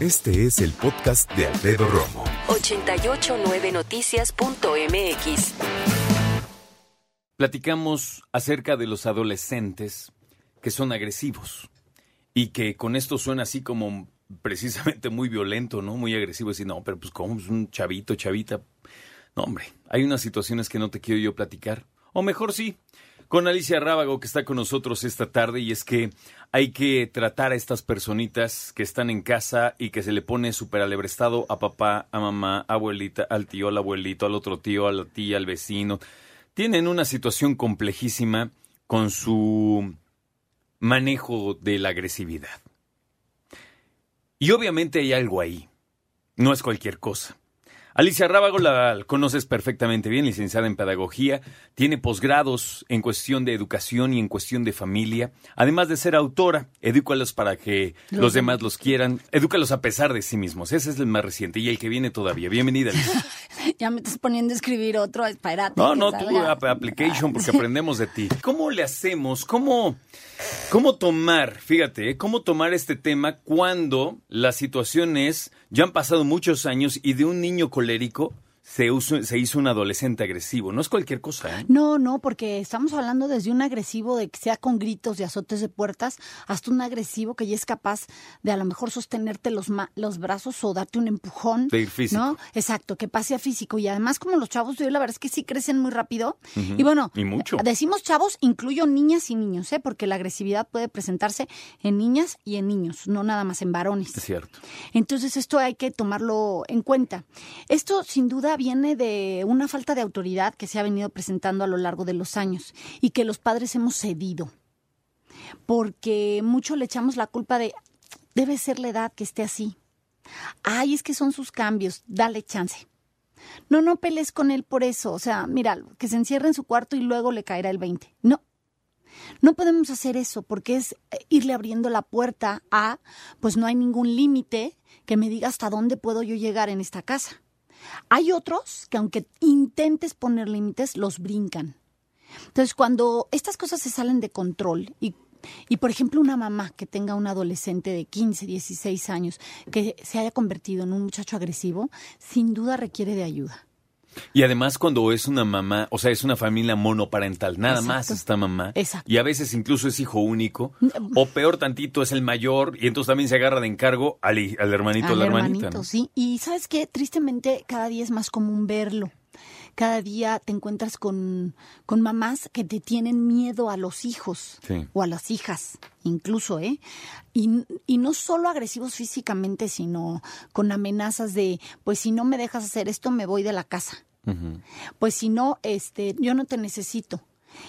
Este es el podcast de Alfredo Romo. 889noticias.mx. Platicamos acerca de los adolescentes que son agresivos y que con esto suena así como precisamente muy violento, ¿no? Muy agresivo. Decir, no, pero pues como es un chavito, chavita. No, hombre, hay unas situaciones que no te quiero yo platicar. O mejor sí, con Alicia Rábago que está con nosotros esta tarde y es que hay que tratar a estas personitas que están en casa y que se le pone súper alebrestado a papá, a mamá, abuelita, al tío, al abuelito, al otro tío, a la tía, al vecino. Tienen una situación complejísima con su manejo de la agresividad. Y obviamente hay algo ahí. No es cualquier cosa. Alicia Rábago la conoces perfectamente bien, licenciada en pedagogía, tiene posgrados en cuestión de educación y en cuestión de familia, además de ser autora, edúcalos para que los demás los quieran, edúcalos a pesar de sí mismos. Ese es el más reciente y el que viene todavía. Bienvenida, Alicia. ya me estás poniendo a escribir otro, espérate. No, no, tú ap- application porque aprendemos de ti. ¿Cómo le hacemos? ¿Cómo, cómo tomar, fíjate, eh, cómo tomar este tema cuando la situación es, ya han pasado muchos años y de un niño colérico se, uso- se hizo un adolescente agresivo? No es cualquier cosa, ¿eh? No, no, porque estamos hablando desde un agresivo de que sea con gritos y azotes de puertas hasta un agresivo que ya es capaz de a lo mejor sostenerte los, ma- los brazos o darte un empujón. De ir físico. ¿no? Exacto, que pase a físico. Y además, como los chavos de hoy, la verdad es que sí crecen muy rápido. Y bueno, Y mucho. decimos chavos, incluyo niñas y niños, ¿eh? porque la agresividad puede presentarse en niñas y en niños, no nada más en varones. Es cierto. Entonces esto hay que tomarlo en cuenta. Esto sin duda viene de una falta de autoridad que se ha venido presentando a lo largo de los años y que los padres hemos cedido. Porque mucho le echamos la culpa de debe ser la edad que esté así. Ay, es que son sus cambios, dale chance. No, no pelees con él por eso. O sea, mira, que se encierre en su cuarto y luego le caerá el 20. No, no podemos hacer eso porque es eh, irle abriendo la puerta a, pues no hay ningún límite que me diga hasta dónde puedo yo llegar en esta casa. Hay otros que aunque intentes poner límites, los brincan. Entonces, cuando estas cosas se salen de control y, y, por ejemplo, una mamá que tenga un adolescente de 15, 16 años que se haya convertido en un muchacho agresivo, sin duda requiere de ayuda. Y además cuando es una mamá, o sea, es una familia monoparental, nada más está mamá. Exacto. Y a veces incluso es hijo único. O peor tantito es el mayor y entonces también se agarra de encargo al, al hermanito o la hermanita. hermanito, ¿no? sí. Y sabes qué, tristemente cada día es más común verlo. Cada día te encuentras con, con mamás que te tienen miedo a los hijos Sí. o a las hijas, incluso, ¿eh? Y, y no solo agresivos físicamente, sino con amenazas de, pues si no me dejas hacer esto, me voy de la casa. Pues si no, este, yo no te necesito.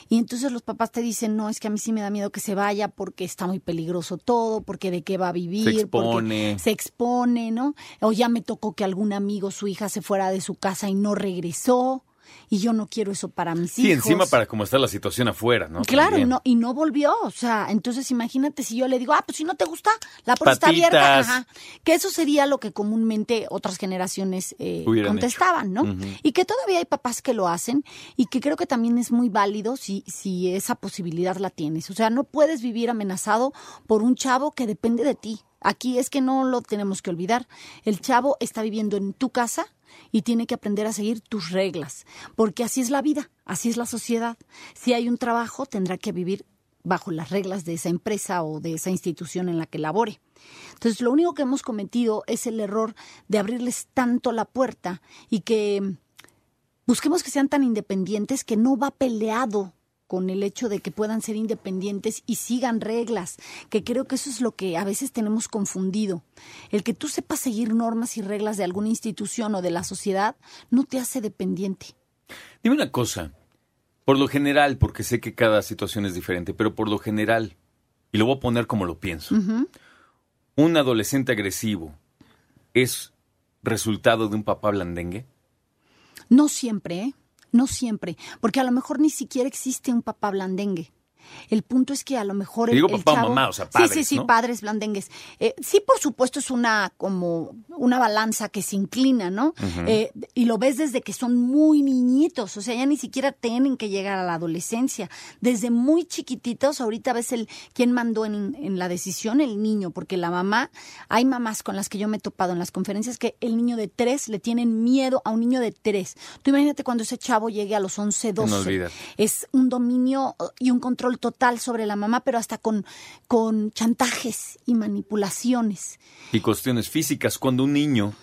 Y entonces los papás te dicen, no, es que a mí sí me da miedo que se vaya porque está muy peligroso todo, porque de qué va a vivir, Se expone. porque se expone, ¿no? O ya me tocó que algún amigo, su hija, se fuera de su casa y no regresó, y yo no quiero eso para mis Sí, hijos. encima para cómo está la situación afuera, ¿no? Claro, También. no, y no volvió. O sea, entonces imagínate si yo le digo, ah, pues si no te gusta, la puerta está abierta. Ajá. Que eso sería lo que comúnmente otras generaciones eh, contestaban, ¿no? Y que todavía hay papás que lo hacen y que creo que también es muy válido si, si esa posibilidad la tienes. O sea, no puedes vivir amenazado por un chavo que depende de ti. Aquí es que no lo tenemos que olvidar. El chavo está viviendo en tu casa y tiene que aprender a seguir tus reglas, porque así es la vida, así es la sociedad. Si hay un trabajo, tendrá que vivir bajo las reglas de esa empresa o de esa institución en la que labore. Entonces, lo único que hemos cometido es el error de abrirles tanto la puerta y que busquemos que sean tan independientes que no va peleado con el hecho de que puedan ser independientes y sigan reglas, que creo que eso es lo que a veces tenemos confundido. El que tú sepas seguir normas y reglas de alguna institución o de la sociedad no te hace dependiente. Dime una cosa. Por lo general, porque sé que cada situación es diferente, pero por lo general, y lo voy a poner como lo pienso. ¿Un adolescente agresivo es resultado de un papá blandengue? No siempre, ¿eh? No siempre, porque a lo mejor ni siquiera existe un papá blandengue. El punto es que a lo mejor el, Digo el papá o mamá, o sea, padres, Sí, sí, sí, ¿no? padres blandengues. Eh, sí, por supuesto, es una como una balanza que se inclina, ¿no? Eh, y lo ves desde que son muy niñitos, o sea, ya ni siquiera tienen que llegar a la adolescencia. Desde muy chiquititos, ahorita ves el quién mandó en, en la decisión, el niño, porque la mamá, hay mamás con las que yo me he topado en las conferencias que el niño de tres le tienen miedo a un niño de tres. Tú imagínate cuando ese chavo llegue a los 11, 12 olvídate. es un dominio y un control total sobre la mamá, pero hasta con, con chantajes y manipulaciones. Y cuestiones físicas. Cuando un niño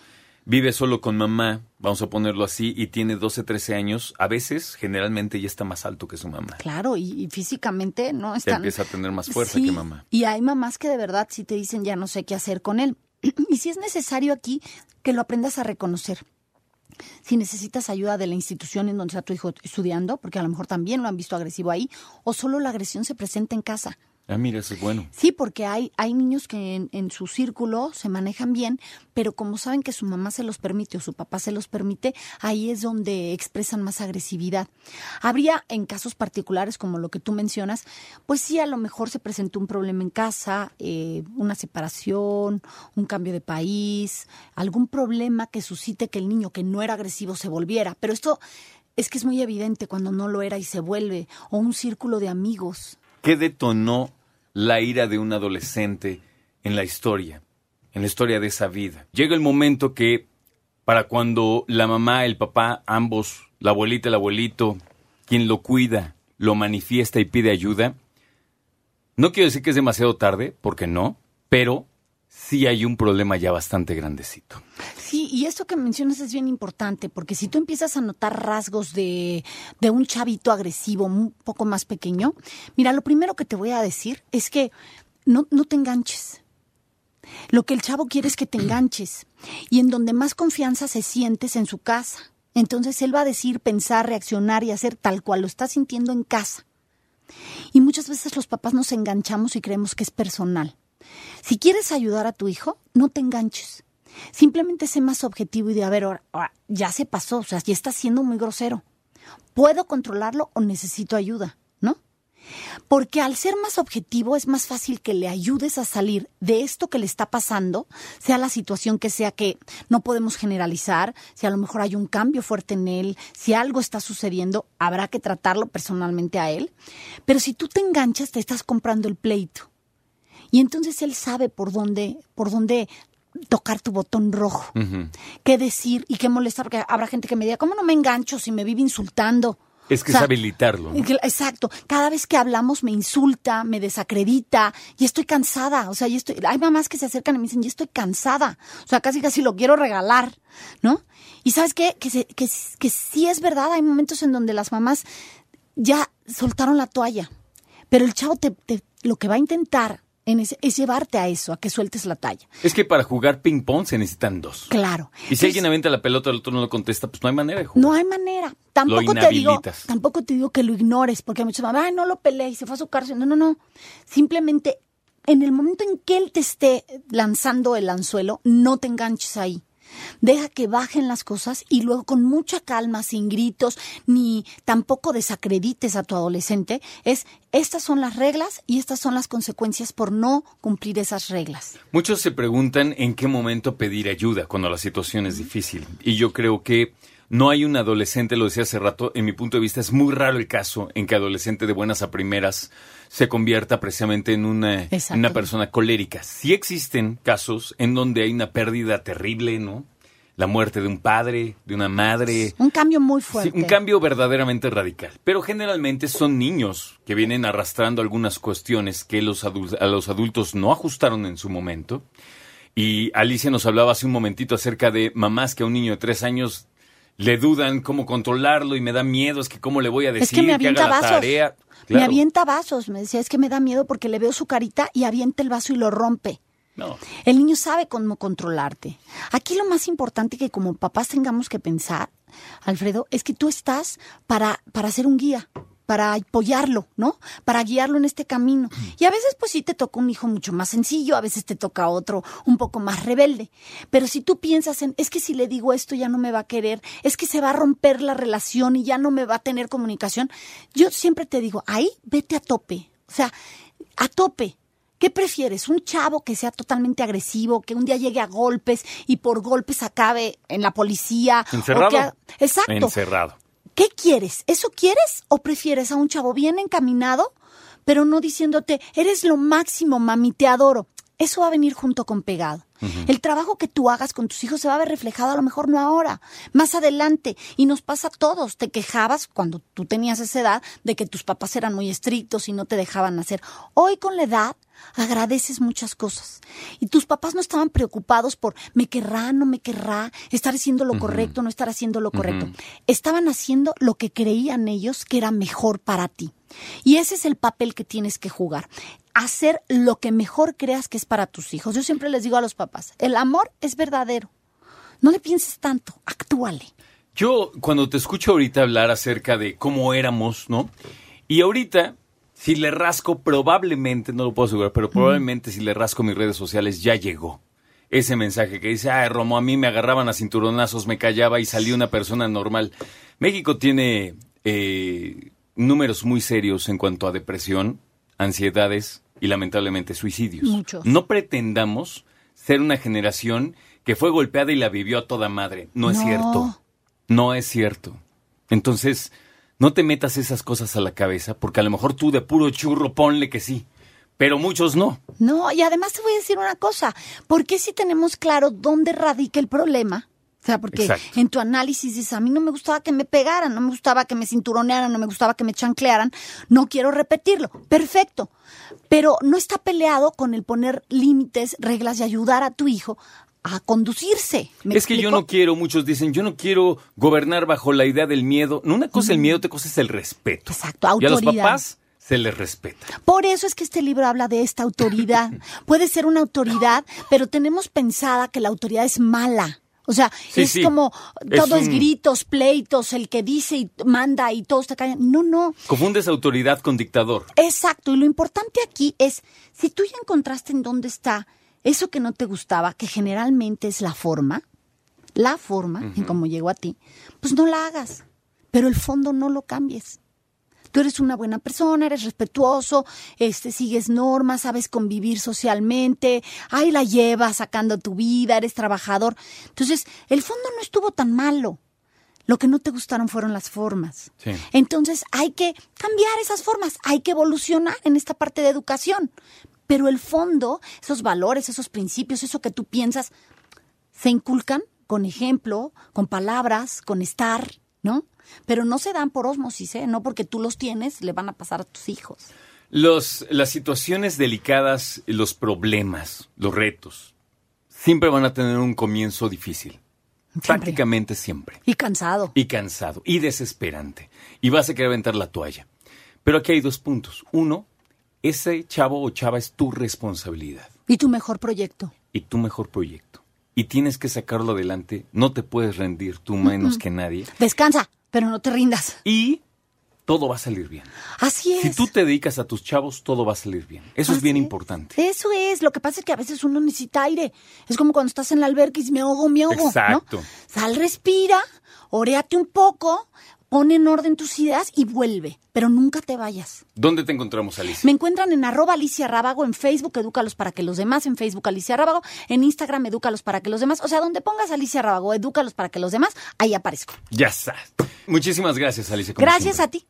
vive solo con mamá, vamos a ponerlo así, y tiene 12, 13 años, a veces, generalmente, ya está más alto que su mamá. Claro, y, y físicamente no Ya están. empieza a tener más fuerza Sí, que mamá. Y hay mamás que de verdad sí te dicen ya no sé qué hacer con él. Y si es necesario aquí que lo aprendas a reconocer. Si necesitas ayuda de la institución en donde está tu hijo estudiando, porque a lo mejor también lo han visto agresivo ahí, o solo la agresión se presenta en casa. Ah, mira, eso es bueno. Sí, porque hay, hay niños que en, en su círculo se manejan bien, pero como saben que su mamá se los permite o su papá se los permite, ahí es donde expresan más agresividad. Habría en casos particulares como lo que tú mencionas, pues sí, a lo mejor se presentó un problema en casa, eh, una separación, un cambio de país, algún problema que suscite que el niño que no era agresivo se volviera. Pero esto es que es muy evidente cuando no lo era y se vuelve, o un círculo de amigos. ¿Qué detonó la ira de un adolescente en la historia, en la historia de esa vida? Llega el momento que para cuando la mamá, el papá, ambos, la abuelita, el abuelito, quien lo cuida, lo manifiesta y pide ayuda, no quiero decir que es demasiado tarde, porque no, pero sí hay un problema ya bastante grandecito. Sí, y esto que mencionas es bien importante, porque si tú empiezas a notar rasgos de, de un chavito agresivo un poco más pequeño, mira, lo primero que te voy a decir es que no, no te enganches. Lo que el chavo quiere es que te enganches. Y en donde más confianza se sientes en su casa. Entonces él va a decir, pensar, reaccionar y hacer tal cual lo está sintiendo en casa. Y muchas veces los papás nos enganchamos y creemos que es personal. Si quieres ayudar a tu hijo, no te enganches. Simplemente sé más objetivo y de, a ver, ahora- ahora, ya se pasó, o sea, ya está siendo muy grosero. ¿Puedo controlarlo o necesito ayuda? ¿No? Porque al ser más objetivo es más fácil que le ayudes a salir de esto que le está pasando, sea la situación que sea que no podemos generalizar, si a lo mejor hay un cambio fuerte en él, si algo está sucediendo, habrá que tratarlo personalmente a él. Pero si tú te enganchas, te estás comprando el pleito. Y entonces él sabe por dónde, por dónde tocar tu botón rojo, qué decir y qué molestar, porque habrá gente que me diga, ¿cómo no me engancho si me vive insultando? Es que O sea, es habilitarlo. Exacto. Cada vez que hablamos me insulta, me desacredita y estoy cansada. O sea, y estoy, hay mamás que se acercan y me dicen, ya estoy cansada. O sea, casi casi lo quiero regalar, ¿no? Y sabes qué? Que, se- que, que sí es verdad, hay momentos en donde las mamás ya soltaron la toalla. Pero el chavo te, te- lo que va a intentar en ese- es llevarte a eso, a que sueltes la talla. Es que para jugar ping-pong se necesitan dos. Claro. Y si Entonces, alguien avienta la pelota y el otro no lo contesta, pues no hay manera de jugar. No hay manera. Tampoco te digo, tampoco te digo que lo ignores, porque muchos mamás, ay, no lo peleé y se fue a su cárcel. No, no, no. Simplemente en el momento en que él te esté lanzando el anzuelo, no te enganches ahí. Deja que bajen las cosas y luego con mucha calma, sin gritos, ni tampoco desacredites a tu adolescente, es estas son las reglas y estas son las consecuencias por no cumplir esas reglas. Muchos se preguntan en qué momento pedir ayuda cuando la situación es difícil. Y yo creo que no hay un adolescente, lo decía hace rato, en mi punto de vista es muy raro el caso en que adolescente de buenas a primeras se convierta precisamente en una, en una persona colérica. Sí existen casos en donde hay una pérdida terrible, ¿no? La muerte de un padre, de una madre. Un cambio muy Sí, fuerte. un cambio verdaderamente radical. Pero generalmente son niños que vienen arrastrando algunas cuestiones que los a los adultos no ajustaron en su momento. Y Alicia nos hablaba hace un momentito acerca de mamás que a un niño de tres años le dudan cómo controlarlo y me da miedo, es que cómo le voy a Es decir que me haga avienta la vasos. tarea. Me avienta vasos. Me decía, es que me da miedo porque le veo su carita y avienta el vaso y lo rompe. No. El niño sabe cómo controlarte. Aquí lo más importante que como papás tengamos que pensar, Alfredo, es que tú estás para, para ser un guía. Para apoyarlo, ¿no? Para guiarlo en este camino. Y a veces pues sí te toca un hijo mucho más sencillo, a veces te toca otro un poco más rebelde. Pero si tú piensas en, es que si le digo esto ya no me va a querer, es que se va a romper la relación y ya no me va a tener comunicación, yo siempre te digo, ahí vete a tope. O sea, a tope. ¿Qué prefieres? ¿Un chavo que sea totalmente agresivo, que un día llegue a golpes y por golpes acabe en la policía? Encerrado. Exacto. Encerrado. ¿Qué quieres? ¿Eso quieres o prefieres a un chavo bien encaminado, pero no diciéndote, eres lo máximo, mami, te adoro? Eso va a venir junto con pegado. El trabajo que tú hagas con tus hijos se va a ver reflejado a lo mejor no ahora, más adelante. Y nos pasa a todos. Te quejabas cuando tú tenías esa edad de que tus papás eran muy estrictos y no te dejaban hacer. Hoy con la edad agradeces muchas cosas. Y tus papás no estaban preocupados por me querrá, no me querrá, estar haciendo lo correcto, no estar haciendo lo correcto. Estaban haciendo lo que creían ellos que era mejor para ti. Y ese es el papel que tienes que jugar. Hacer lo que mejor creas que es para tus hijos. Yo siempre les digo a los papás, el amor es verdadero. No le pienses tanto, actúale. Yo cuando te escucho ahorita hablar acerca de cómo éramos, ¿no? Y ahorita si le rasco, probablemente, no lo puedo asegurar, pero probablemente si le rasco mis redes sociales ya llegó ese mensaje que dice, ay, Romo, a mí me agarraban a cinturonazos, me callaba y salí una persona normal. México tiene eh, números muy serios en cuanto a depresión, ansiedades y lamentablemente suicidios. Muchos. No pretendamos ser una generación que fue golpeada y la vivió a toda madre. No es No. cierto. No es cierto. Entonces, no te metas esas cosas a la cabeza, porque a lo mejor tú de puro churro ponle que sí, pero muchos no. No, y además te voy a decir una cosa, ¿por qué si tenemos claro dónde radica el problema? O sea, porque Exacto. en tu análisis dices, a mí no me gustaba que me pegaran, no me gustaba que me cinturonearan, no me gustaba que me chanclearan, no quiero repetirlo. Perfecto. Pero no está peleado con el poner límites, reglas y ayudar a tu hijo a conducirse. ¿Me Es que yo no quiero, muchos dicen, yo no quiero gobernar bajo la idea del miedo. No, una cosa es el miedo, otra cosa es el respeto. Exacto, Y a los autoridad. papás se les respeta. Por eso es que este libro habla de esta autoridad. Puede ser una autoridad, pero tenemos pensada que la autoridad es mala. O sea, Sí, es sí. como todo es un- gritos, pleitos, el que dice y manda y todos te callan. No, no. Confundes autoridad con dictador. Exacto. Y lo importante aquí es, si tú ya encontraste en dónde está eso que no te gustaba, que generalmente es la forma, la forma en cómo llegó a ti, pues no la hagas. Pero el fondo no lo cambies. Tú eres una buena persona, eres respetuoso, este, sigues normas, sabes convivir socialmente, ahí la llevas sacando tu vida, eres trabajador. Entonces, el fondo no estuvo tan malo. Lo que no te gustaron fueron las formas. Sí. Entonces, hay que cambiar esas formas, hay que evolucionar en esta parte de educación. Pero el fondo, esos valores, esos principios, eso que tú piensas, se inculcan con ejemplo, con palabras, con estar, ¿no? Pero no se dan por osmosis, ¿eh? No porque tú los tienes, le van a pasar a tus hijos. Los, las situaciones delicadas, los problemas, los retos, siempre van a tener un comienzo difícil. Prácticamente siempre. Y cansado. Y cansado, y desesperante. Y vas a querer aventar la toalla. Pero aquí hay dos puntos. Uno, ese chavo o chava es tu responsabilidad Y tu mejor proyecto. y tu mejor proyecto. Y tienes que sacarlo adelante. No te puedes rendir tú menos que nadie. Descansa, pero no te rindas. Y todo va a salir bien. Así es. Si tú te dedicas a tus chavos, todo va a salir bien. Eso es bien es. importante. Eso es. Lo que pasa es que a veces uno necesita aire. Es como cuando estás en la alberca y dices, me ahogo, me ahogo. ¿no? Exacto. Sal, respira, oréate un poco, pon en orden tus ideas y vuelve. Pero nunca te vayas. ¿Dónde te encontramos, Alicia? Me encuentran en arroba Alicia Rábago, en Facebook Edúcalos para que los demás, en Facebook Alicia Rábago, en Instagram Edúcalos para que los demás, o sea, donde pongas Alicia Rábago, Edúcalos para que los demás, ahí aparezco. Ya está. Muchísimas gracias, Alicia. Gracias siempre. a ti.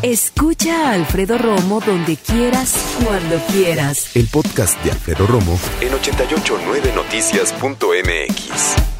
Escucha a Alfredo Romo donde quieras, cuando quieras. El podcast de Alfredo Romo en 889noticias.mx.